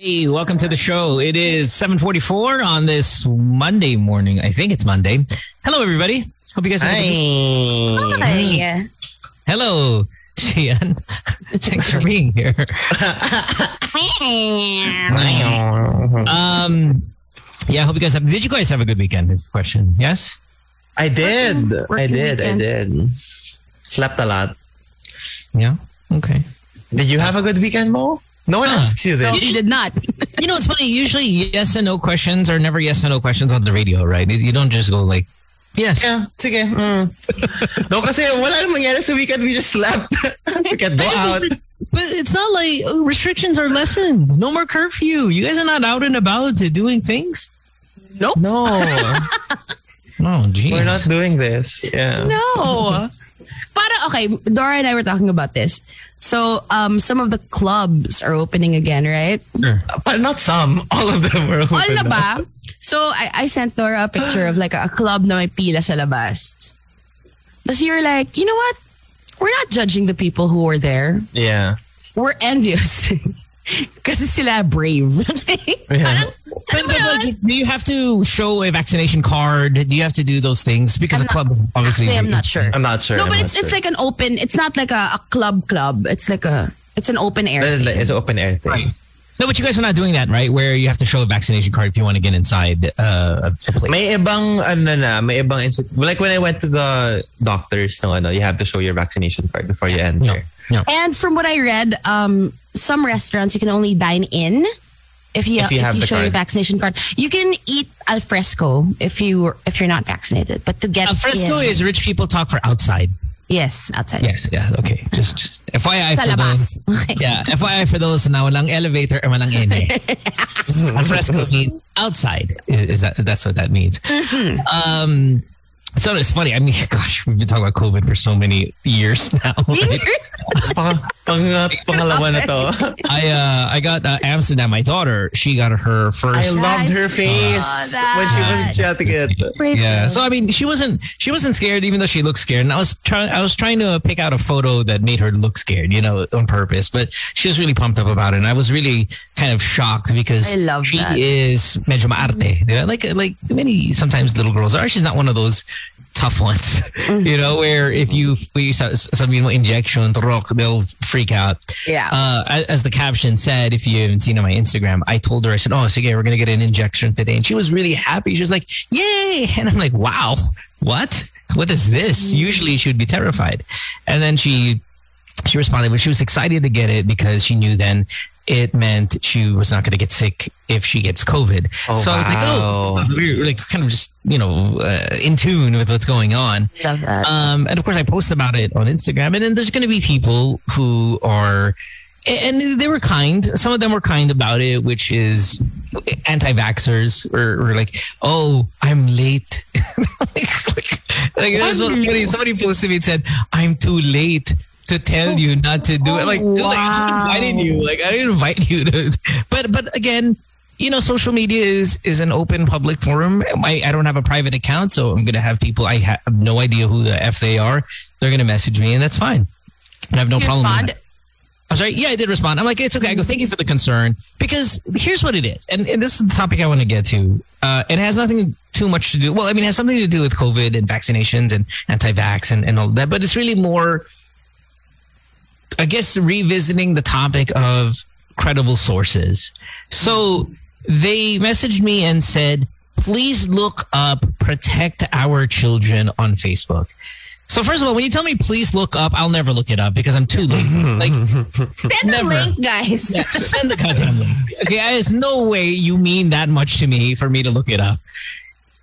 Hey, welcome to the show. It is 744 on this Monday morning. I think it's Monday. Hello, everybody. Hope you guys have a good. Hi. Hello, Sian. Thanks for being here. Um, yeah, I hope you guys have. Did you guys have a good weekend? Is the question. Yes. I did. Working- I working did. I weekend. did. Slept a lot. Yeah. Okay. Did you have a good weekend, Mo? No one asks you No, this. she did not. You know, it's funny. Usually, yes and no questions are never yes and no questions on the radio, right? You don't just go like, yes. Yeah, sige. Mm. no, kasi wala namang mangyari sa weekend. We just slept. we can go out. But it's not like oh, restrictions are lessened. No more curfew. You guys are not out and about doing things. Nope. No, no, geez. we're not doing this. Yeah. No. Para, okay, Dora and I were talking about this. So, um, some of the clubs are opening again, right? But not some. All of them were open. All na ba? So, I, I sent Dora a picture of like a, club na may pila sa labas. Tapos you're like, you know what? We're not judging the people who were there. Yeah. We're envious. Kasi sila brave. Yeah. But, but like, do you have to show a vaccination card? Do you have to do those things? Because I'm a club is obviously. Actually, I'm not sure. I'm not sure. No, I'm but not it's it's like an open. It's not like a, a club club. It's like a it's an open air. It's thing. it's an open air thing. Right. No, but you guys are not doing that, right? Where you have to show a vaccination card if you want to get inside uh, a, a place. May ibang ano na, may ibang like when I went to the doctors, no ano, you have to show your vaccination card before you enter. no, no. And from what I read, um, some restaurants you can only dine in if you If you have the show your vaccination card. You can eat al fresco if you if you're not vaccinated, but to get Al fresco in- is rich people talk for outside. yes outside. Yes, yes, okay. Just FYI for those. labas. Okay. Yeah, FYI for those na walang elevator or walang ene. Al fresco means outside. Is that that's what that means? Mm-hmm. Um, so it's funny. I mean, gosh, we've been talking about COVID for so many years now. right? Pang, pang, pangalawa na to. I uh, I got uh, Amsterdam. My daughter, she got her first. I loved her face when she was chatting it. Brave Yeah. So I mean, she wasn't she wasn't scared, even though she looked scared. And I was trying I was trying to pick out a photo that made her look scared, you know, on purpose. But she was really pumped up about it, and I was really kind of shocked because I love she that. is medyo maarte. di ba? Like like many sometimes little girls are. She's not one of those tough ones, Mm-hmm. you know, where if you we sabihin mo injection, rock, they'll freak out. Yeah. Uh, as- the caption said, if you haven't seen on my Instagram, I told her, I said, Oh, so yeah, we're going to get an injection today. And she was really happy. She was like, Yay. And I'm like, Wow, what? What is this? Usually she would be terrified. And then she, she responded, but she was excited to get it because she knew then it meant she was not going to get sick if she gets COVID. Oh, so I was like. Oh, we're like kind of just, you know, uh, in tune with what's going on. Love that. Um, and of course, I post about it on Instagram. And then there's going to be people who are, and they were kind. Some of them were kind about it, which is anti-vaxxers or, or like, oh, I'm late. like, like, like that's what somebody, somebody posted me and said, I'm too late to tell you not to do it. Like, dude, like, wow. who invited you? Like, I didn't invite you to. But but again, you know, social media is is an open public forum. I, I don't have a private account, so I'm gonna have people. I have no idea who the f they are. They're gonna message me, and that's fine. I have no You problem. respond? I'm sorry. Yeah, I did respond. I'm like, it's okay. I go, thank you for the concern because here's what it is, and, and this is the topic I want to get to. Uh, it has nothing too much to do. Well, I mean, it has something to do with COVID and vaccinations and anti-vax and, and all that, but it's really more, I guess, revisiting the topic of credible sources. So they messaged me and said, please look up Protect Our Children on Facebook. So first of all, when you tell me please look up, I'll never look it up because I'm too lazy. Like Send the never. link, guys. yeah, send the goddamn link. Okay, there's no way you mean that much to me for me to look it up.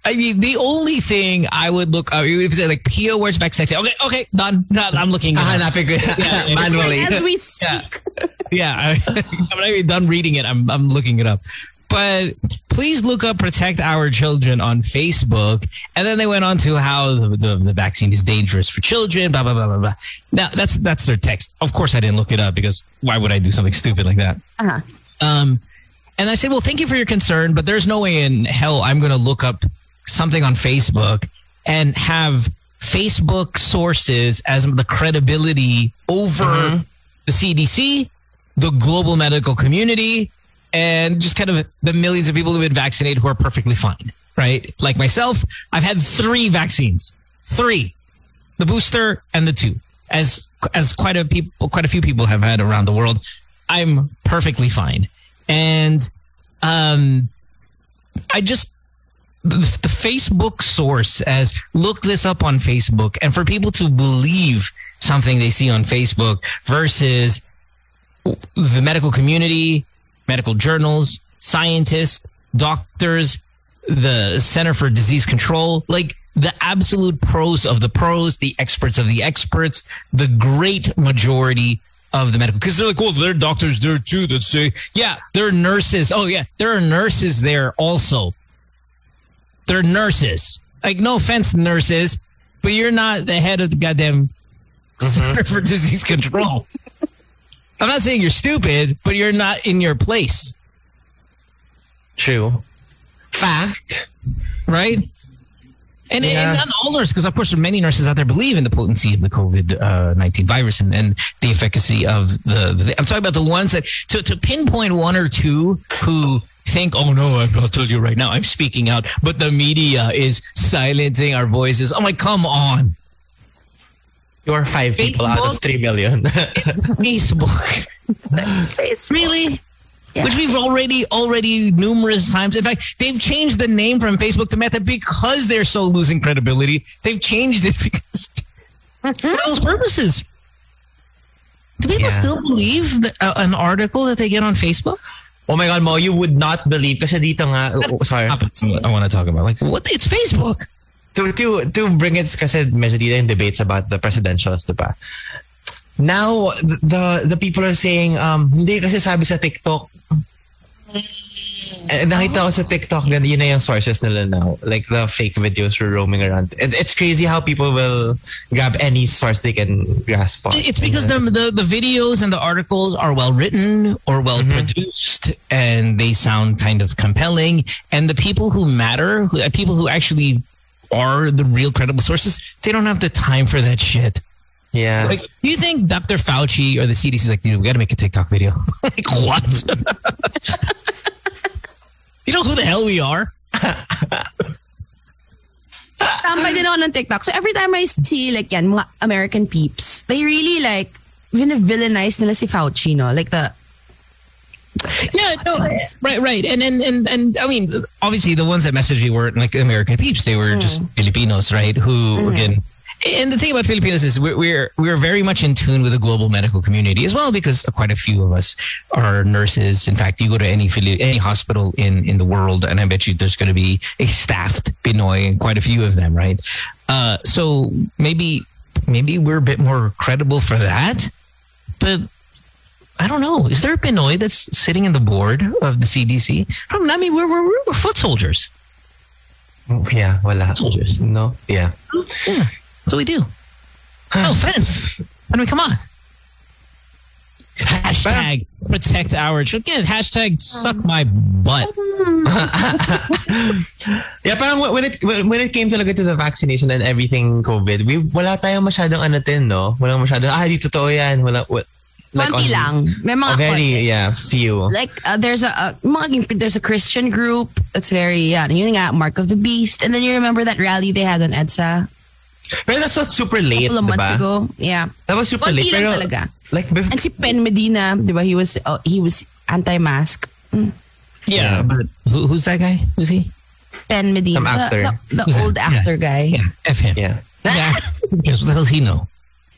I mean, the only thing I would look up, if it's like Pia Wurtzbach sexy. Okay, okay, done. done. I'm looking it up. Hahanapin ko Yeah, manually. As we speak. Yeah, yeah. I, I'm not even done reading it. I'm I'm looking it up. But please look up "Protect Our Children" on Facebook, and then they went on to how the, the, the vaccine is dangerous for children. Blah blah blah blah blah. Now that's that's their text. Of course, I didn't look it up because why would I do something stupid like that? Uh-huh. Um, and I said, well, thank you for your concern, but there's no way in hell I'm going to look up something on Facebook and have Facebook sources as the credibility over Mhm. the CDC, the global medical community, and just kind of the millions of people who've been vaccinated who are perfectly fine, right? Like myself, I've had three vaccines, three, the booster and the two, as as quite a people, quite a few people have had around the world. I'm perfectly fine, and um, I just the, Facebook source as look this up on Facebook, and for people to believe something they see on Facebook versus the medical community, medical journals, scientists, doctors, the Center for Disease Control, like the absolute pros of the pros, the experts of the experts, the great majority of the medical because they're like, oh, there are doctors there too that say, yeah, there are nurses. Oh yeah, there are nurses there also. They're nurses. Like, no offense, nurses, but you're not the head of the goddamn Center for Disease Control. I'm not saying you're stupid, but you're not in your place, True. Fact. right? And, Yeah. and not all nurses, because of course, there are many nurses out there believe in the potency of the COVID uh, 19 virus and, and the efficacy of the, the. I'm talking about the ones that to, to pinpoint one or two who think, oh no, I'm- I'll tell you right now, I'm speaking out, but the media is silencing our voices. I'm like, come on, You are five people out of three million. Facebook. Facebook. Really? Yeah. Which we've already already numerous times. In fact, they've changed the name from Facebook to Meta because they're so losing credibility. They've changed it because for those purposes. Do people Yeah. still believe that, uh, an article that they get on Facebook? Oh my God, Mo, you would not believe kasi dito nga, oh, sorry. I want to talk about like what it's Facebook. to to to bring it kasi medyo dito yung debates about the presidentials, diba? Now the the people are saying um hindi kasi sabi sa TikTok eh, nakita ko sa TikTok yun na yung sources nila now like the fake videos were roaming around it, it's crazy how people will grab any source they can grasp on It's because the, the the videos and the articles are well written or well produced, and they sound kind of compelling. And the people who matter, uh, people who actually are the real credible sources, they don't have the time for that shit. yeah Like, do you think Dr. Fauci or the CDC is like, dude, we got to make a TikTok video? like, what? you know who the hell we are? Tambay din ako ng TikTok. So every time I see like yan, mga American peeps, they really like villainize nila si Fauci, no? Like the Yeah, no, right, right, and and and and I mean, obviously, the ones that messaged me weren't like American peeps; they were just mm. Filipinos, right? Who mm. again, and the thing about Filipinos is we're we're we're very much in tune with the global medical community as well, because quite a few of us are nurses. In fact, you go to any any hospital in in the world, and I bet you there's going to be a staffed Pinoy, and quite a few of them, right? Uh, so maybe maybe we're a bit more credible for that, but I don't know. Is there a Pinoy that's sitting in the board of the CDC? Know. I mean, we're, we're, we're foot soldiers. yeah wala Soldiers. no yeah Yeah. That's what we do. No offense. I mean, come on. Hashtag protect our children. Again, hashtag suck my butt. Yeah, parang when it when when it came talaga to the vaccination and everything COVID, we wala tayong masyadong ano din, no? Walang masyadong ah, di totoo yan. Wala, wa- konti on- lang. May mga a very, konti. yeah, few. Like uh, there's a, a mga, there's a Christian group It's very yeah, yun nga, Mark of the Beast. And then you remember that rally they had on EDSA Pero that's not super late. a couple of months diba? ago. Yeah. That was super Konti late. lang Pero, talaga. like, bef- And si Pen Medina, di ba, he was oh, he was anti-mask. Mm. Yeah. but who, who's that guy? Who's he? Pen Medina. Some the- actor. The, the Who's that? old Yeah. actor guy. Yeah, F him. yeah. Yeah. yes, what the hell does he know?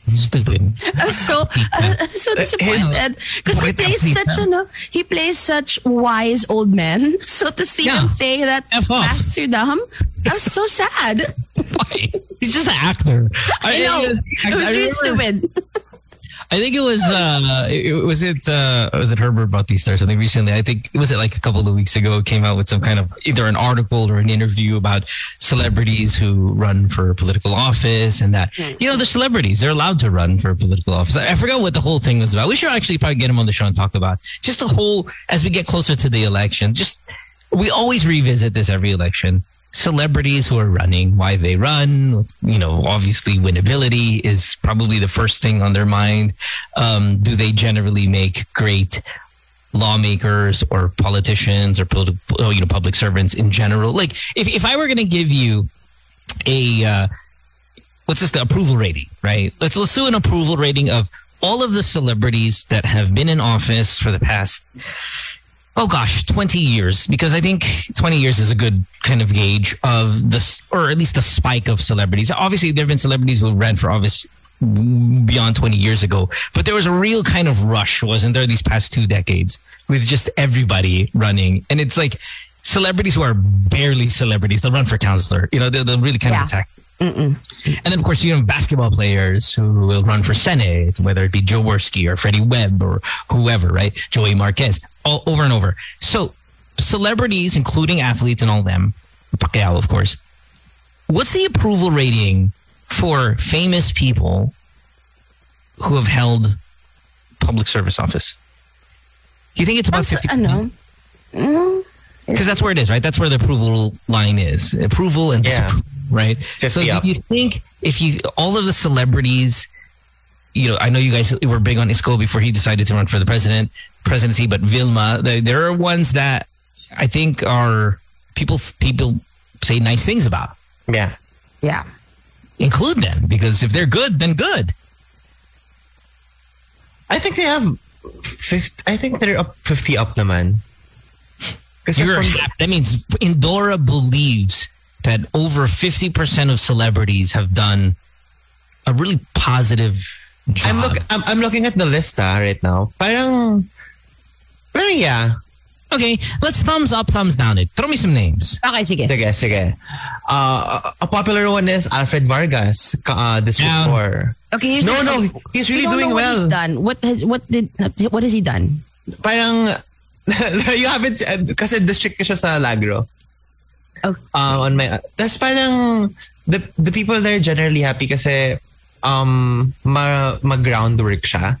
He's stupid. I was so I was so disappointed because he plays such kita? a no, he plays such wise old men. So to see Yeah. him say that F off. masks are dumb, I was so sad. Why? He's just an actor. I know I, it was I really remember- stupid. I think it was uh it, it- was it uh was it Herbert Bautista or something recently? I think was it like a couple of weeks ago it came out with some kind of either an article or an interview about celebrities who run for political office and that you know they're celebrities they're allowed to run for political office. I, I forgot what the whole thing was about. We should actually probably get him on the show and talk about just the whole as we get closer to the election. Just we always revisit this every election. Celebrities who are running, why they run, you know, obviously winnability is probably the first thing on their mind. Um, do they generally make great lawmakers or politicians or oh, you know public servants in general. Like if if I were going to give you a uh, what's this the approval rating, right? Let's let's do an approval rating of all of the celebrities that have been in office for the past oh gosh 20 years because i think 20 years is a good kind of gauge of this or at least the spike of celebrities obviously there have been celebrities who ran for office beyond 20 years ago but there was a real kind of rush wasn't there these past two decades with just everybody running and it's like celebrities who are barely celebrities they'll run for counselor you know they'll, they'll really kind Yeah. of attack and then, of course, you have basketball players who will run for Senate, whether it be Jaworski or Freddie Webb or whoever, right? Joey Marquez, all over and over. So, celebrities, including athletes and all them, Pacquiao, of course. What's the approval rating for famous people who have held public service office? Do you think it's about That's, 50? ano, mm, Because that's where it is, right? That's where the approval line is. Approval and Yeah. disapproval, right? 50 so do up. you think if you all of the celebrities, you know, I know you guys were big on Isko before he decided to run for the president presidency, but Vilma, there, there are ones that I think are people people say nice things about. Yeah. yeah. Include them because if they're good, then good. I think they have 50, I think they're up 50 up naman. Kasi You're from- that means Indora believes that over 50% of celebrities have done a really positive job. I'm look I'm, I'm looking at the list ah, right now. Parang parang yeah. Okay, let's thumbs up, thumbs down it. Throw me some names. Okay, sige. Sige, sige. Uh, a popular one is Alfred Vargas, ka- uh, District Down. 4. Okay, here's No, the- no, he's We really don't doing know what well. he's done. What has what did what has he done? Parang you haven't uh, kasi district ka siya sa Lagro. Okay. Uh, on my that's parang the the people there generally happy kasi um ma, mag-groundwork siya.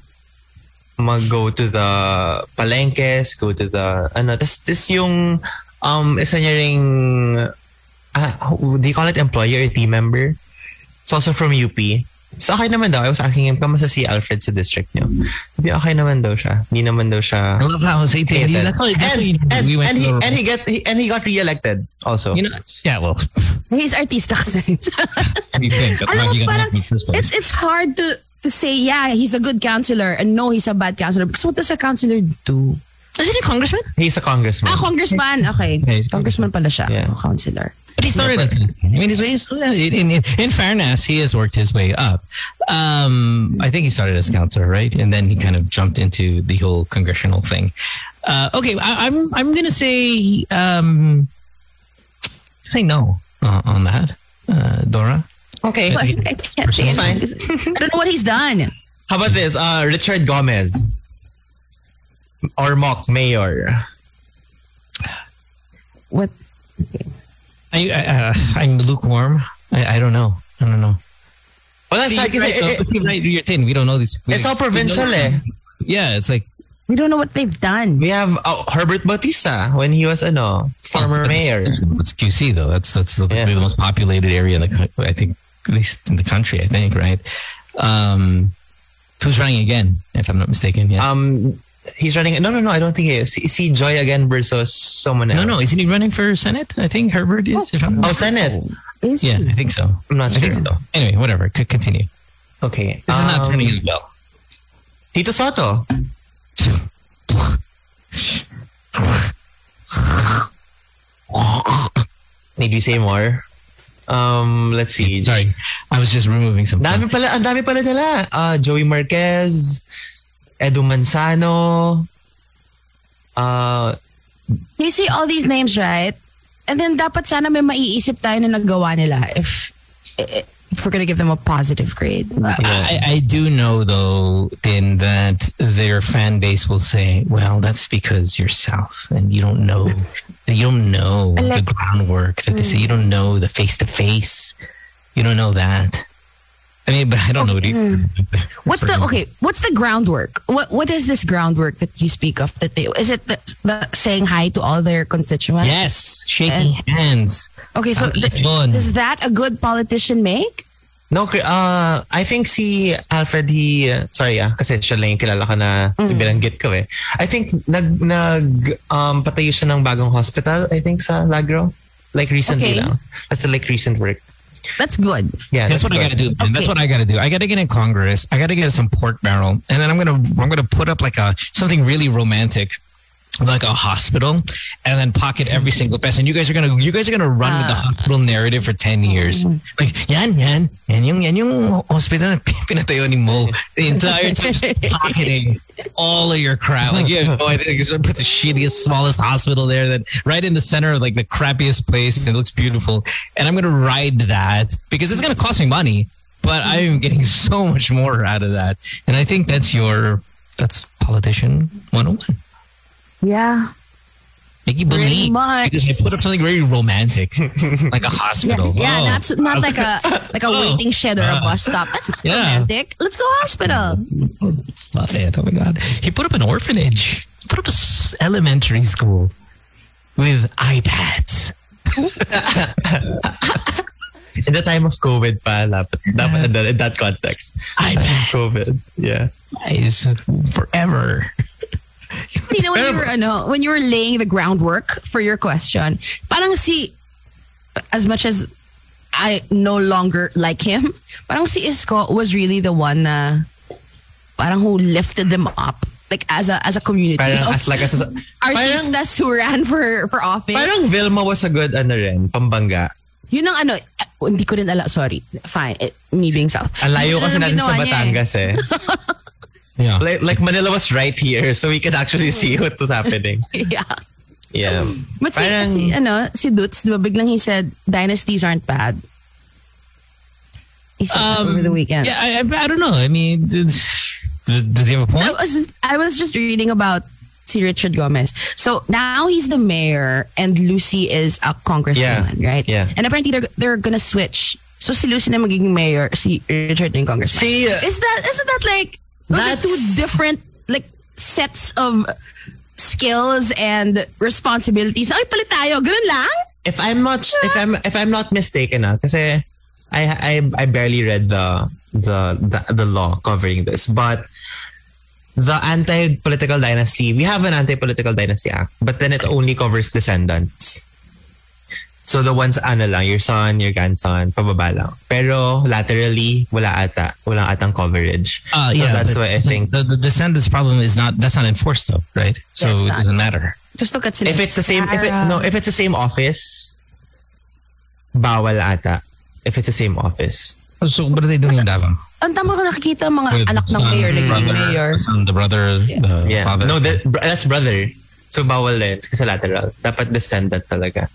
Mag-go to the palengkes, go to the ano, tas, tas yung um isa niya ring ah, do you call it employer or team member? It's also from UP. So okay naman daw. I was asking him, kamusta si Alfred sa district niyo? Sabi, okay naman daw siya. Hindi naman daw siya I love how Jose hated. That's all, that's and, and, we went and he and he get he, and he got re-elected also. you know, yeah, well, He's artista kasi. Alam mo, got parang, it's it's hard to to say yeah he's a good counselor and no he's a bad counselor because what does a counselor do? Isn't he a congressman? He's a congressman. Ah, congressman. Okay, congressman pala siya. Yeah. Oh, counselor. But he started at I mean, his way is, in, in, in fairness, he has worked his way up. Um, I think he started as counselor, right? And then he kind of jumped into the whole congressional thing. Uh, okay, I, I'm I'm gonna say um, say no uh, on that, uh, Dora. Okay. But I can't say It's fine. anything. I don't know what he's done. How about this? Uh, Richard Gomez. Ormoc Mayor. What? I, I uh, I'm lukewarm. I, I don't know. I don't know. Well, that's See, like, you're right, it- though. it- right, you're tin. We don't know this. it's all provincial eh. Yeah, it's like We don't know what they've done. We have uh, Herbert Bautista when he was ano, former Oh, that's- mayor. It's QC though. That's that's the, Yeah. the most populated area in the I think at least in the country. I think right. Um, who's running again? If I'm not mistaken. Yeah. Um, he's running. No, no, no. I don't think he is. See, see Joy again versus someone else. no, no. Isn't he running for Senate? I think Herbert is. If I'm Oh, Senate. Is yeah, he? I think so. I'm not I think sure. so. Anyway, whatever. C- continue. Okay. This is not Um, turning into bell. Tito Sotto. Need we say more? Um, let's see. Sorry, I was just removing some. Dami pala, ang dami pala nila. Uh, Joey Marquez, Edu Manzano, uh, You see all these names, right? And then dapat sana may maiisip tayo na nagawa nila if if we're gonna give them a positive grade. I, I do know though, Din, that their fan base will say, "Well, that's because you're South and you don't know, you don't know the Like- groundwork that they say. You don't know the face to face. You don't know that." I mean, but I don't know. What What's the okay? What's the groundwork? What what is this groundwork that you speak of? That they is it the, the saying hi to all their constituents? Yes, shaking hands. Okay, so th- does that a good politician make? No, uh, I think si Alfred, he, uh, sorry ah, kasi siya lang yung kilala ko na si binanggit ko eh. I think nag, nag, um, patayo siya ng bagong hospital, I think sa Lagro. Like recently Okay. lang. That's like recent work. That's good. Yeah, That's what I gotta do. man. That's what I gotta do. I gotta get in Congress. I gotta get some pork barrel, and then I'm gonna I'm gonna put up like a something really romantic, like a hospital, and then pocket every single peso. And you guys are gonna you guys are gonna run with the Ah. hospital narrative for ten years. Like yan yan yan yung yan yung hospital na pinatayo ni Mo the entire time just pocketing all of your crap. Like you have no idea. You're gonna put the shittiest, smallest hospital there that right in the center of like the crappiest place and it looks beautiful. And I'm gonna ride that because it's gonna cost me money, but I am getting so much more out of that. And I think that's your that's politician 101. Yeah. Make you believe because I put up something very romantic, like a hospital. yeah Oh. that's not like a like a Oh. waiting shed or a bus stop. That's not Yeah. romantic. Let's go hospital. Love it. Oh my god. He put up an orphanage. Put up a s- elementary school with iPads. In the time of COVID pa, dapat, dapat in that- context. iPad COVID. Yeah. is forever. You know when you were ano, when you were laying the groundwork for your question, parang si as much as I no longer like him, parang si Isko was really the one na parang who lifted them up like as a as a community Parang of as like as, parang, artistas who ran for for office. parang Vilma was a good ano rin, pambangga. Yun ang ano, eh, hindi ko rin alam, sorry. Fine, it, me being South. Ang layo Yun kasi natin sa eh. Batangas eh. Yeah. Like, like Manila was right here so we could actually see what was happening. Yeah. Yeah. But si, Parang- si, ano, si Dutz, di ba, biglang he said, dynasties aren't bad. He said that over the weekend. Um, Yeah, I, I, I don't know. I mean, does, does he have a point? was just, I was just reading about si Richard Gomez. So now he's the mayor and Lucy is a congresswoman, Yeah, right? yeah. And apparently they're, they're gonna switch. So si Lucy na magiging mayor, si Richard na yung congressman. See, uh, Is that isn't that like those are two That's- different like sets of skills and responsibilities? Ay, palit tayo. Ganun lang? if I'm not if I'm if I'm not mistaken ah, kasi I I I barely read the the the, the law covering this, but the anti-political dynasty, we have an anti-political dynasty act, but then it only covers descendants. So the ones ano lang, your son, your grandson, pababa lang. Pero laterally, wala ata. Walang atang coverage. Uh, so yeah, that's but why I think the, the descendants problem is not that's not enforced though, right? So That's it doesn't matter. Just look at sila. if it's the same if it no if it's the same office bawal ata if it's the same office So what are they doing in Davao? Ang tama ko nakikita mga With anak ng mayor, naging brother, mayor. son, the brother, the yeah father. no that, that's brother so bawal din kasi lateral dapat descendant talaga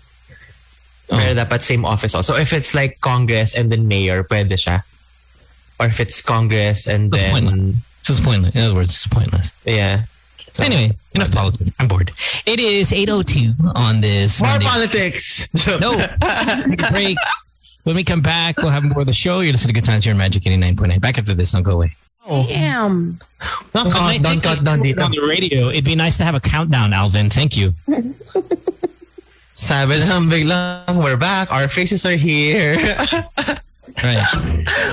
Oh. pero dapat same office also so if it's like congress and then mayor pwede siya or if it's congress and That's then pointless. It's pointless. In other words, it's pointless. yeah So, Anyway, enough politics. I'm bored. It is 8.02 on this more Monday. politics No. Take a break. When we come back, we'll have more of the show. You're listening to Good Times here on Magic 89.9. Back after this. Don't go away. Oh. Damn. not countdown countdown dito On the radio, it'd be nice to have a countdown, Alvin. Thank you. sabi lang biglang we're back our faces are here Right.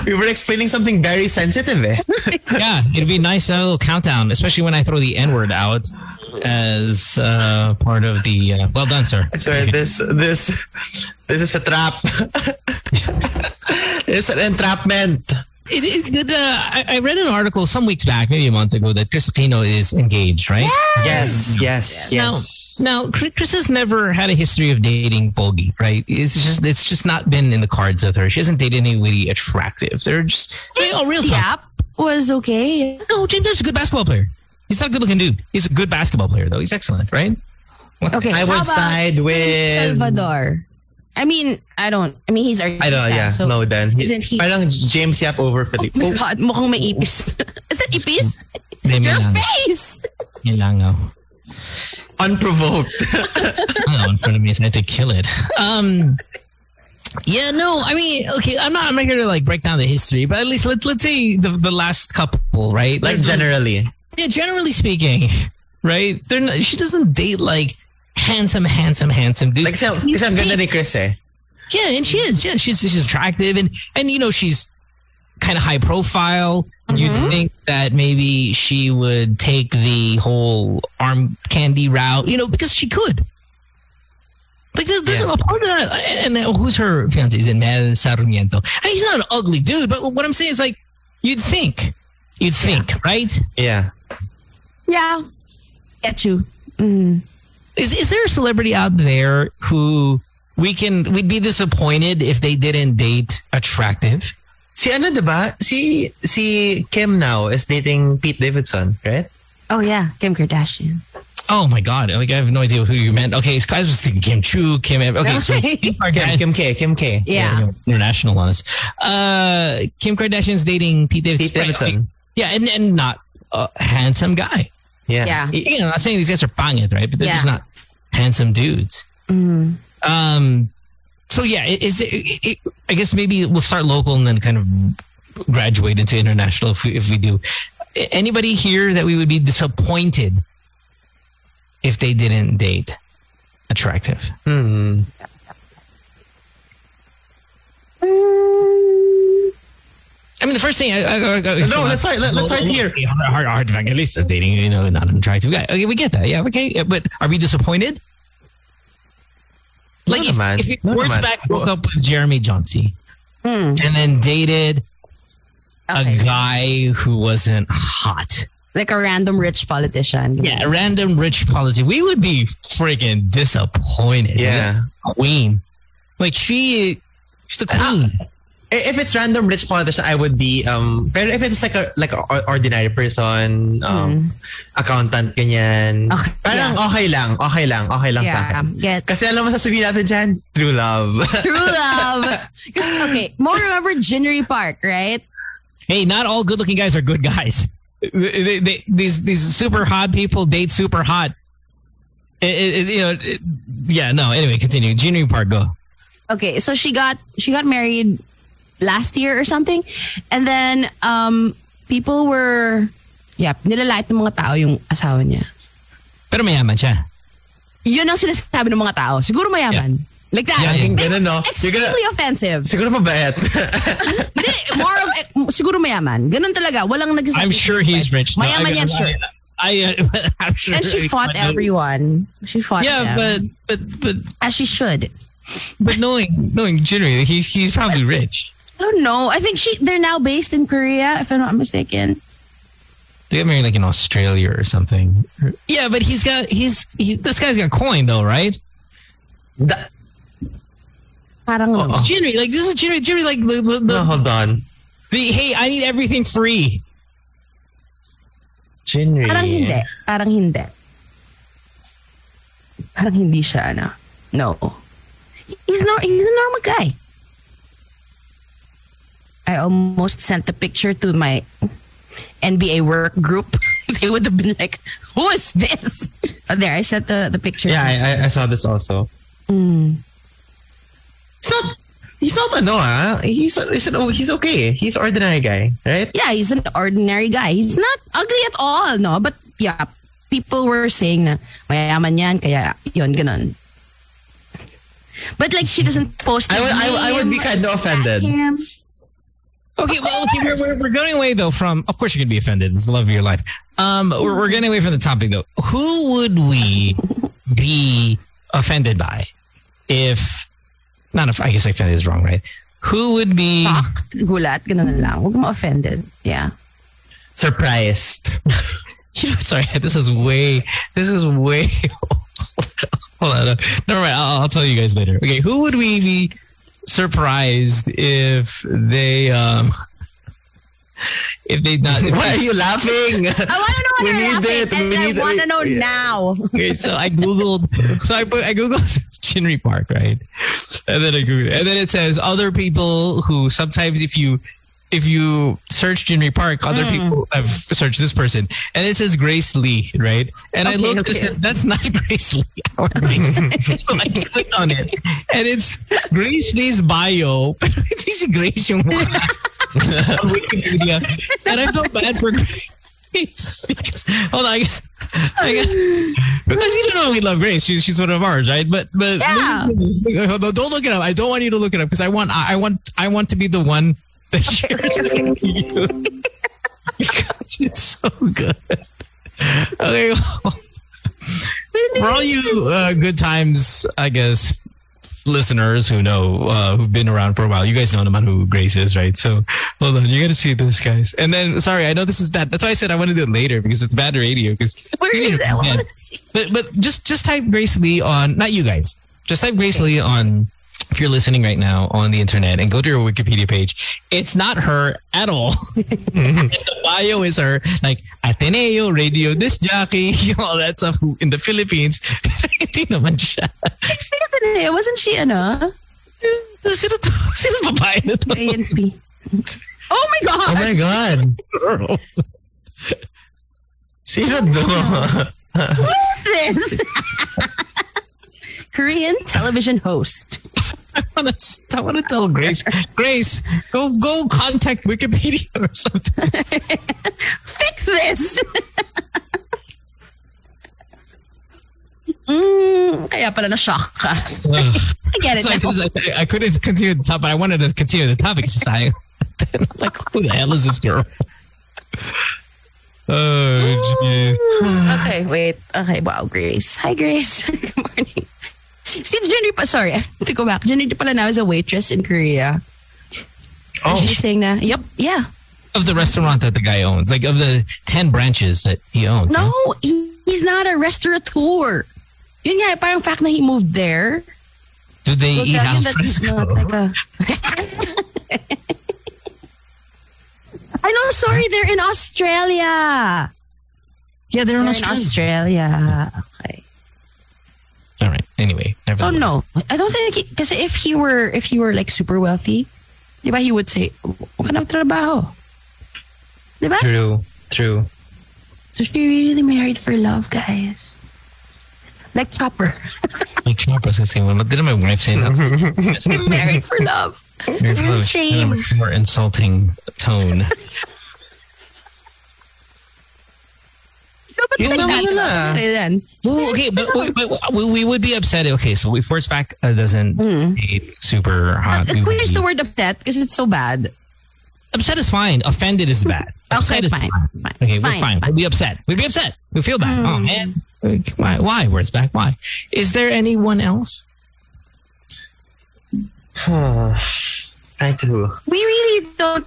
we were explaining something very sensitive eh Yeah, it'd be nice to have a little countdown, especially when I throw the N word out as uh, part of the. Uh, well done, sir. Sorry, this this this is a trap. it's an entrapment. It, it, it, uh, I, I read an article some weeks back, maybe a month ago, that Kris Aquino is engaged, right? Yes, yes, yes. Now, now, Kris Kris has never had a history of dating Bogie, right? It's just it's just not been in the cards with her. She hasn't dated anybody attractive. They're just they all real talk. Yap was okay. No, James Harden's a good basketball player. He's not a good looking dude. He's a good basketball player, though. He's excellent, right? Okay. I would side with Salvador. I mean, I don't. I mean, he's artista. I don't. Yeah, so, no. Then isn't he- Parang James Yap over Oh Phillip. my God, mukhang may ipis. Is that ipis? May Your lang. face! Yun lang. Unprovoked. I know, in front of me, so I had to kill it. Um, yeah, no, I mean, okay, I'm not, I'm not here to like break down the history, but at least let, let's say the, the last couple, right? like generally. yeah, generally speaking, right? They're not, she doesn't date like handsome, handsome, handsome dude. Like kasi, kasi ang ganda ni Kris eh. yeah, and she is. Yeah, she's she's attractive, and and you know she's kind of high profile. You'd think that maybe she would take the whole arm candy route, you know, because she could. Like there's, there's Yeah. a part of that, and then who's her fiance? Is it Mel Sarmiento? I mean, he's not an ugly dude, but what I'm saying is like you'd think, you'd think, right? Yeah. Yeah. Get you. Mm. Is is there a celebrity out there who we can we'd be disappointed if they didn't date attractive? Si ano, diba? Si, si Kim now is dating Pete Davidson, right? Oh yeah, Kim Kardashian. Oh my god! Like I have no idea who you meant. Okay, so guys was thinking Kim Chiu, Kim. Okay, so Okay. Kim Kim, Kardashian. Kim K, Kim K. Yeah. international on us. Uh, Kim Kardashian's dating Pete Davidson. Pete Davidson. Yeah, and and not a handsome guy. Yeah. Yeah. You know, I'm not saying these guys are pangit, right? But they're just not handsome dudes. Mm. Um, so yeah, i- is it, it, I guess maybe we'll start local and then kind of graduate into international if we, if we do. Anybody here that we would be disappointed if they didn't date attractive? Hmm. Mm. I mean, the first thing I, I, I, I No, let's start- let- let's start here. Hard, hard evangelist is dating, you know, not an attractive guy. Okay, we get that. Yeah, okay. But are we disappointed? No Like if, naman. if No naman. Wurtzbach broke up with Jeremy Jauncey Mm. and then dated Okay. a guy who wasn't hot. Like a random rich politician. Yeah, a random rich policy. We would be freaking disappointed. Yeah. Queen. Like she she's the queen. I- If it's random rich politician, I would be um pero if it's like a like a ordinary person, um accountant ganyan. Okay, Parang okay lang, okay lang, okay lang sa Yeah. akin. Get Kasi alam mo sasabihin natin dyan, true love. true love. 'Cause, okay, Mo remember Jinri Park, right? hey, not all good looking guys are good guys. They- they- these these super hot people date super hot. It- it- it- you know, it- yeah. No. Anyway, continue. Jinri Park, go. Okay, so she got she got married last year or something, and then um people were yeah nilalait ng mga tao yung asawa niya. Pero mayaman siya. Yun ang sinasabi ng mga tao. Siguro mayaman. Like that. Yeah, Laging ganun, no? Extremely gonna, offensive. siguro mabait. Hindi, more of, eh, siguro mayaman. Ganun talaga. Walang nagsasabi. I'm sure he's rich. No, Mayaman I- yan, I- sure. I, uh, I'm sure. And she fought everyone. She fought Yeah, them. but but but As she should. but knowing knowing generally, he's he's probably rich. I don't know. I think she they're now based in Korea, if I'm not mistaken. They got married like in Australia or something. Yeah, but he's got he's he, this guy's got coin though, right? Da- Parang Oh, no. Jimmy, like this is Jimmy. Jimmy, like the the, the, no, hold on. the hey, I need everything free. Jinri. Parang hindi. Parang hindi. Parang hindi siya, ano. No. He's, no, he's a normal guy. I almost sent the picture to my NBA work group. they would have been like, who is this? Oh, there, I sent the, the picture. Yeah, I, I- saw this also. Mm. He's not, he's not ano ah. He's, he's, an- he's okay. He's an ordinary guy, right? Yeah, he's an ordinary guy. He's not ugly at all, no? But yeah, people were saying na mayaman yan, kaya yun, ganun. But like, she doesn't post I would- I would- I would be kinda offended. him. Okay, well, okay, we're, we're, we're going away though from. Of course, you're gonna be offended. It's the love of your life. Um, we're, we're getting away from the topic though. Who would we be offended by if? Not if I guess I offended is wrong, right? Who would be? Shocked, gulat, ganun lang. Huwag mo offended. Yeah. Surprised. Sorry, this is way. This is way. Hold on, never mind. I'll, I'll tell you guys later. Okay, who would we be surprised if they um if they not? Why are you laughing? I want to know We need you're laughing, it. and We I need it. want to know Yeah. now. okay, so I googled. So I put I googled Jinri Park, right? And then I googled, and then it says other people who sometimes if you if you search Jinri Park, other mm. people have searched this person, and it says Grace Lee, right? And I Okay, looked, okay. I said, that's not Grace Lee. I so I clicked on it, and it's Grace Lee's bio. Pero hindi si Grace yung on Wikipedia, and I felt bad for Grace. Because, hold on, I, I got, because you don't know we love Grace. She's she's one of ours, right? But but Yeah. don't look it up. I don't want you to look it up because I want I I want I want to be the one that shares you because it's so good. Okay, well, for all you uh, good times, I guess listeners who know uh, who've been around for a while, you guys know naman who Grace is, right? So hold on, you got to see this, guys. And then, sorry, I know this is bad. That's why I said I want to do it later because it's bad radio. Because Where is that? I wanna see. but but just just type Grace Lee on not you guys. Just type Grace Lee on if you're listening right now on the internet and go to her Wikipedia page. It's not her at all. Mm-hmm. and the bio is her like Ateneo radio disc jockey, all that stuff in the Philippines. Hindi naman siya. Ateneo, wasn't she ano? Sino to? Sino babae na to? ANP. Oh my God! Oh my God. Girl. Sino do? What is this? Korean television host. I want to. I want to tell Grace. Grace, go go contact Wikipedia or something. Fix this! mm, kaya pala na-shock ka. Ugh. I get it. I, I couldn't continue the top, but I wanted to continue the topic. Just I, I'm like, who the hell is this girl? Oh, okay, wait. Okay, wow, Grace. Hi, Grace. Good morning. Si Jenny sorry, I have to go back. Jenny pala now is a waitress in Korea. Oh. And Oh, she's saying na, yep, yeah. Of the restaurant that the guy owns, like of the 10 branches that he owns. No, yes? he, he's not a restaurateur. Yun nga, parang fact na he moved there. Do they Will eat tell you that he's not alfresco? like a... I know, sorry, they're in Australia. Yeah, they're in They're in Australia. Australia. Okay. All right. Anyway, never So mind. no, I don't think because if he were if he were like super wealthy, diba he would say, "Huwag ka trabaho." Diba? true. True. So she really married for love, guys. Like Chopper. Like, Chopper says, well, didn't my wife say that? Married for love. You're They're the same. more insulting tone. No, but Yun like naman nila. okay, then. Well, okay, but, but, but we, we would be upset. Okay, so we Wurtzbach uh, doesn't Mm. date super hot. We would Where's the word upset? Because it's so bad. upset is fine. Offended is bad. Upset Okay, is fine. fine. Okay, we're fine, fine. We'll be upset. We'd be upset. We feel bad. Oh Mm. man, why? Why? Wurtzbach? Why? Is there anyone else? I do. We really don't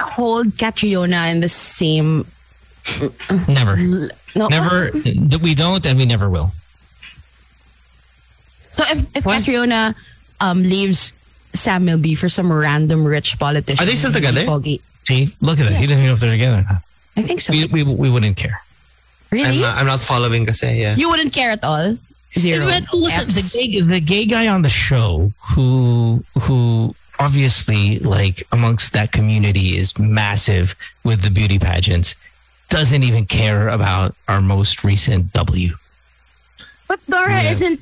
hold Catriona in the same. Never, l- No, never. We don't, and we never will. So if, if What? Catriona um, leaves Sam Milby for some random rich politician, Are they still together? Pogi, See, look at that. He doesn't even know if they're together. I think so. We, we, we wouldn't care. really? I'm not, I'm not following kasi, yeah. you wouldn't care at all? Zero. But listen, the gay, the gay guy on the show who who obviously like amongst that community is massive with the beauty pageants doesn't even care about our most recent W. But Dora Yeah. isn't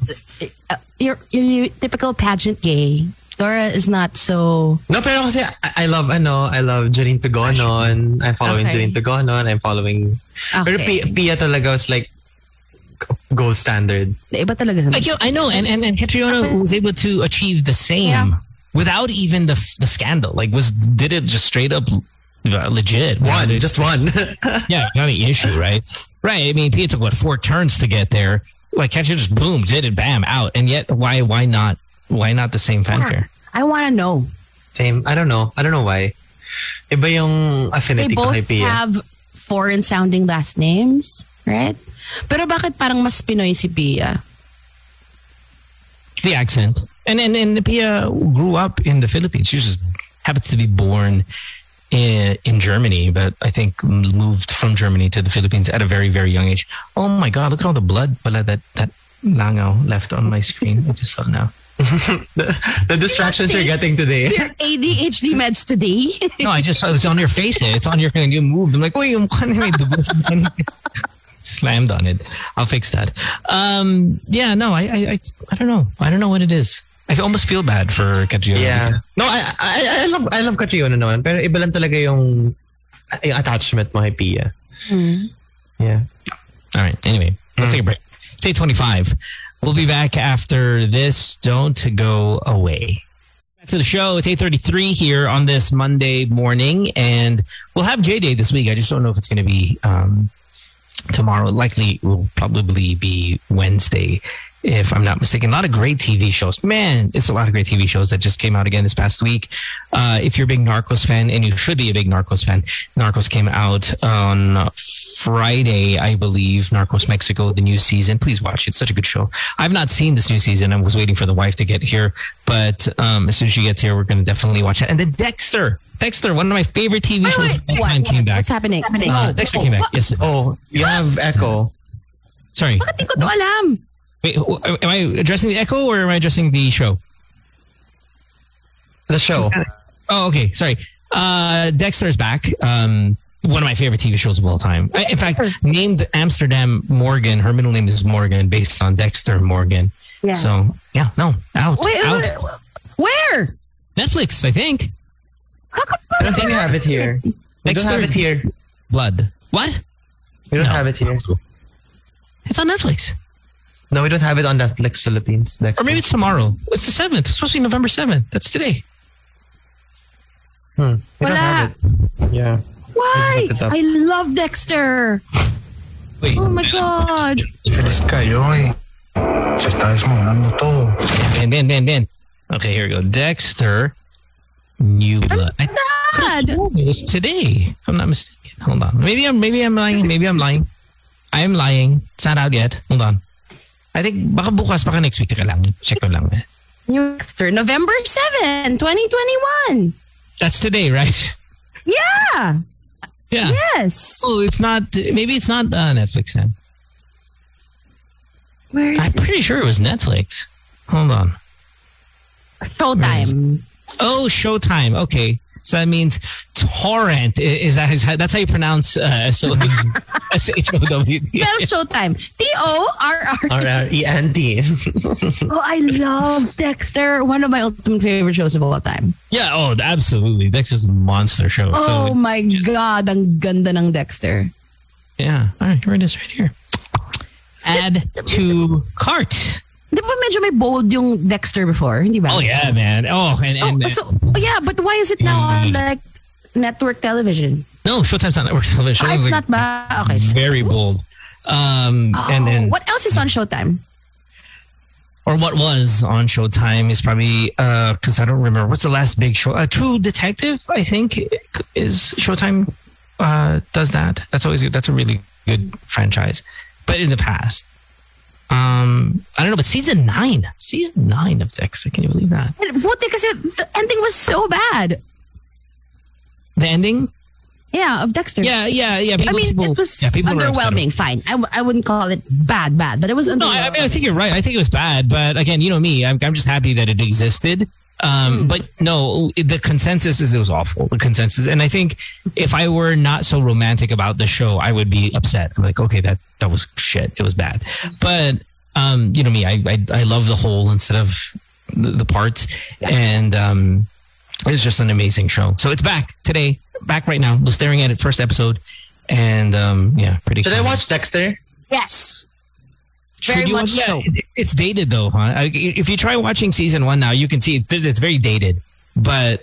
uh, your, your typical pageant gay. Dora is not so. No, pero kasi I, I love, ano, I love Janine Tugonon. I'm following Okay. Janine Tugonon. I'm following... Pero Okay. Pia, Pia talaga was like gold standard. Iba talaga sa Like, yo, I know, and and, and Catriona was able to achieve the same Yeah. without even the the scandal. Like, was did it just straight up legit? One, Without it- just one. yeah, not an issue, right? Right. I mean, Pia took what four turns to get there. Like Catcher just boom, did it, bam, out. And yet, why, why not? Why not the same fanfare? I want to know. Same. I don't know. I don't know why. Iba yung affinity ko kay both Pia. have foreign sounding last names, right? Pero bakit parang mas Pinoy si Pia? The accent, and and and Pia grew up in the Philippines. She just happens to be born in, in Germany, but I think moved from Germany to the Philippines at a very very young age. Oh my God! Look at all the blood pala that that langaw left on my screen. I just saw now. the, the distractions you're getting today. Your ADHD meds today? No, I just saw it was on your face. eh. It's on your hand. you moved. I'm like, oh, yung mukha niya may dugo sa. Slammed on it. I'll fix that. Um, yeah, no, I, I, I, I don't know. I don't know what it is. I almost feel bad for Catriona. Yeah. No, I, I, I love I love Catriona naman. Pero iba lang talaga yung, yung attachment mo kay Pia. Yeah. All right. Anyway, let's take a break. It's 825. We'll be back after this. Don't go away. Back to the show. It's 8.33 here on this Monday morning. And we'll have J-Day this week. I just don't know if it's going to be um, tomorrow. Likely will probably be Wednesday, if I'm not mistaken. A lot of great TV shows. Man, it's a lot of great TV shows that just came out again this past week. Uh, if you're a big Narcos fan, and you should be a big Narcos fan, Narcos came out on Friday, I believe. Narcos Mexico, the new season. Please watch it. It's such a good show. I've not seen this new season. I was waiting for the wife to get here, but um, as soon as she gets here, we're going to definitely watch it. And then Dexter. Dexter, one of my favorite TV Wait, shows. wait, of what? time came back. What's happening? Uh, Dexter came back. Yes. Oh, you have Echo. Sorry. Bakit ko to alam? Wait, am I addressing the echo or am I addressing the show? The show. Oh, okay. Sorry. Uh, Dexter's back. Um, one of my favorite TV shows of all time. I- In fact, named Amsterdam Morgan. Her middle name is Morgan, based on Dexter Morgan. Yeah. So yeah, no, out, Wait, out. where? Netflix, I think. How come I don't think we have it here. We don't have it here. Blood. What? We don't No. have it here. It's on Netflix. No, we don't have it on Netflix Philippines. Next Or maybe it's tomorrow. It's the seventh. It's supposed to be November seventh. That's today. hmm. we don't have it. Yeah. Why? look it. I love Dexter. Wait. Oh my God. Feliz kayo eh. Se está desmoronando todo. Ben, Ben, Ben, Ben. Okay, here we go. Dexter, New Blood. I Dad. It was today, if I'm not mistaken. Hold on. Maybe I'm maybe I'm lying. Maybe I'm lying. I am lying. It's not out yet. Hold on. I think baka bukas baka next week. Teka lang. Check ko lang. eh. New Dexter, November 7, 2021. That's today, right? Yeah. Yeah. Yes. Oh, it's not. Maybe it's not uh, Netflix then. Where is I'm it? pretty sure it was Netflix. Hold on. Showtime. Oh, Showtime. Okay. So that means torrent. Is that is how, that's how you pronounce uh, so S H O W T? Showtime. T-O-R-R. R-R-E-N-T. Oh, I love Dexter. One of my ultimate favorite shows of all time. Yeah. Oh, absolutely. Dexter's a monster show. Oh So my God, ang ganda ng Dexter. yeah. All right. Here it is, right here. Add to cart. Medyo may bold yung Dexter before? Hindi ba? Oh yeah, man. Oh, and, Oh, and uh, so, oh, yeah, but why is it now on Mm. like network television? no, Showtime's not network television. Ah, it's Showtime's, not ba? Okay. very bold. Um, Oh, and then what else is on Showtime? or what was on Showtime is probably because I don't remember what's the last big show. Uh, True Detective, I think, is Showtime uh, does that. That's always good. That's a really good franchise. But in the past, um, I don't know. But season nine, season nine of Dexter, can you believe that? Buti kasi the ending was so bad. The ending, Yeah, of Dexter. yeah, yeah, yeah. I People, mean, people, it was yeah, people were upset about underwhelming. Fine. I, w- I wouldn't call it bad, bad, but it was No, underwhelming. I, I mean, I think you're right. I think it was bad, but again, you know me. I'm, I'm just happy that it existed. Um, But no, the consensus is it was awful. The consensus, and I think if I were not so romantic about the show, I would be upset. I'm like, okay, that that was shit. It was bad. But um, you know me. I I, I love the whole instead of the, the parts, and um, it's just an amazing show. So it's back today, back right now. We're staring at it first episode, and um, yeah, pretty. Did I watch Dexter? yes. Should Very you much watch- so. it- It's dated though, huh? If you try watching season one now, you can see it's, it's very dated, but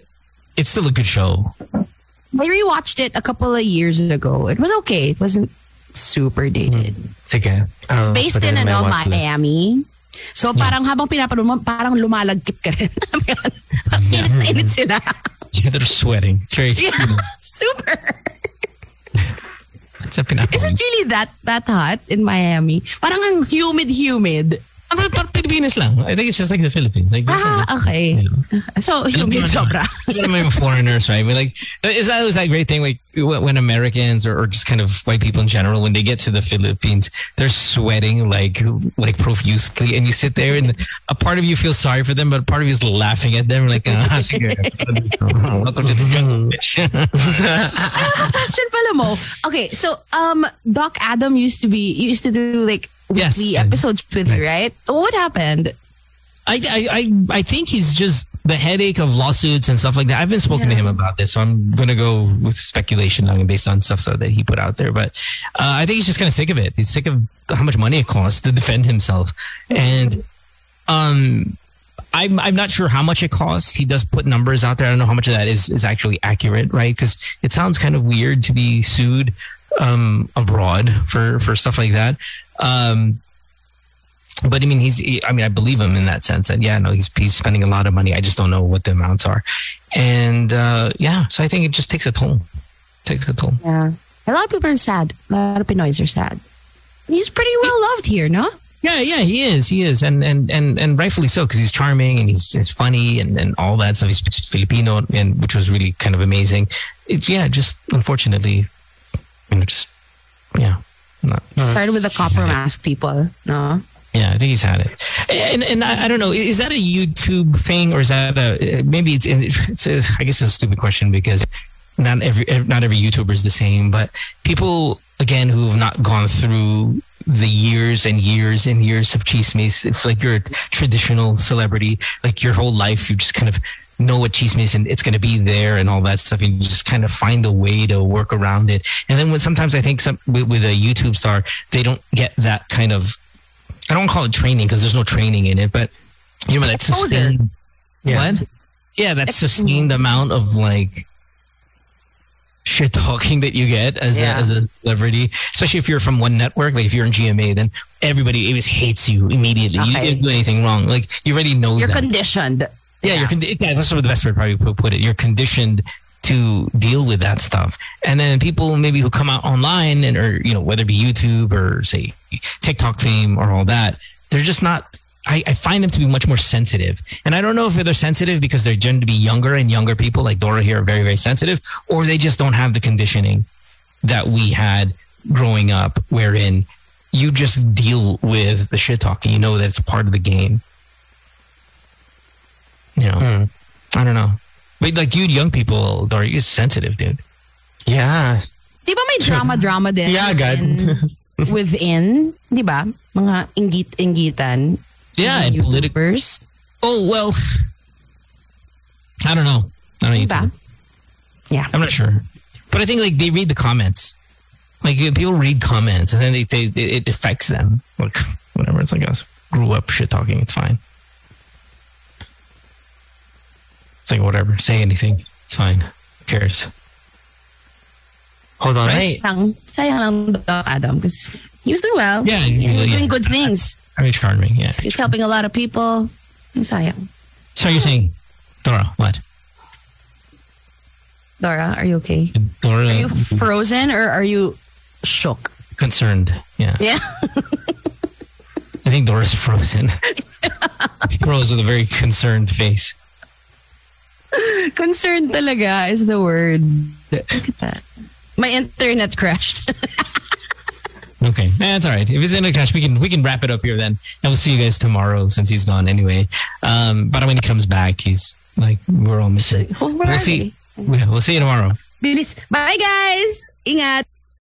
it's still a good show. I rewatched it a couple of years ago. It was okay. It wasn't super dated. Sige. It's based in ano, Miami. So parang habang pinapanood mo, parang lumalagkit ka rin. Yeah. Init sila. Yeah, they're sweating. It's very. Yeah, You know, super. It's a pinaka- Is it really that that hot in Miami? Parang ang humid but- but Pilipinas lang. I think it's just like the Philippines. Like, Ah, a- okay. you know. So humid sobra. Mo yung foreigners, right? I mean, like, is that was that great thing? Like when Americans or, or just kind of white people in general, when they get to the Philippines, they're sweating like like profusely, and you sit there, and a part of you feels sorry for them, but a part of you is laughing at them, like, ah, sige. welcome to the. Ah, question pala mo. Okay, so um, Doc Adam used to be used to do like Yes. weekly episodes with you, right? What happened? I, I, I, I think he's just the headache of lawsuits and stuff like that. I haven't spoken to him about this, so I'm gonna go with speculation lang based on stuff that he put out there. But uh, I think he's just kind of sick of it. He's sick of how much money it costs to defend himself, and um, I'm I'm not sure how much it costs. He does put numbers out there. I don't know how much of that is is actually accurate, right? Because it sounds kind of weird to be sued um, abroad for for stuff like that. Um, but I mean, he's. I mean, I believe him in that sense. And yeah, no, he's he's spending a lot of money. I just don't know what the amounts are, and uh, yeah, so I think it just takes a toll. Takes a toll. Yeah. A lot of people are sad. A lot of Pinoys are sad. He's pretty well loved here, no? Yeah, yeah, he is. He is, and and and and rightfully so because he's charming and he's, he's funny and, and all that stuff. He's Filipino, and which was really kind of amazing. It, yeah, just unfortunately, you know, just yeah, not. Started with the copper mask people, no? Yeah, I think he's had it, and and I, I don't know. Is that a YouTube thing or is that a maybe it's it's a, I guess it's a stupid question because not every not every YouTuber is the same, but people again who've not gone through the years and years and years of chismes. If like you're a traditional celebrity, like your whole life, you just kind of know what chismes and it's going to be there and all that stuff. And you just kind of find a way to work around it. And then when sometimes I think some with, with a YouTube star, they don't get that kind of, I don't call it training because there's no training in it, but you know, that sustained, Yeah. what? Yeah, that sustained amount of like shit talking that you get as Yeah. a as a celebrity, especially if you're from one network. Like if you're in GMA, then everybody always hates you immediately. You Okay. didn't do anything wrong. Like you already know You're that. conditioned. Yeah, you're condi- yeah, that's the best way to probably put, put it. You're conditioned to deal with that stuff, and then people maybe who come out online and or you know whether it be YouTube or say TikTok fame or all that, they're just not. I, I find them to be much more sensitive, and I don't know if they're sensitive because they tend to be younger and younger people like Dora here are very very sensitive, or they just don't have the conditioning that we had growing up, wherein you just deal with the shit talking. You know that's part of the game. You know, Hmm. I don't know. But like you, young people, are you're sensitive, dude. Yeah. Di ba may drama-drama din? Yeah, God. within, within, di ba? Mga inggit-inggitan. Yeah, and ng. YouTubers. Oh well, I don't know. I don't know. Diba? Yeah. I'm not sure, but I think like they read the comments. Like people read comments, and then they, they, it affects them. Like whatever. It's like us grew up shit talking. It's fine. It's like whatever. Say anything. It's fine. Who cares? Hold on. Right. Hey, Sayang, sayang lang Doc Adam because he was doing well. Yeah, he was yeah. doing good things. Very charming. Yeah. He's helping a lot of people. Ang Sayang. So you're saying, Dora? What? Dora, are you okay? Dora Are you frozen or are you shook? concerned? Yeah. Yeah. I think Dora's frozen. she froze with a very concerned face. Concerned talaga is the word. Look at that. My internet crashed. Okay, Eh, that's all right. If it's in a crash, we can we can wrap it up here then, and we'll see you guys tomorrow since he's gone anyway. Um, but when he comes back, he's like we're all missing. We'll see. Yeah, we'll see you tomorrow. Bye guys! Ingat!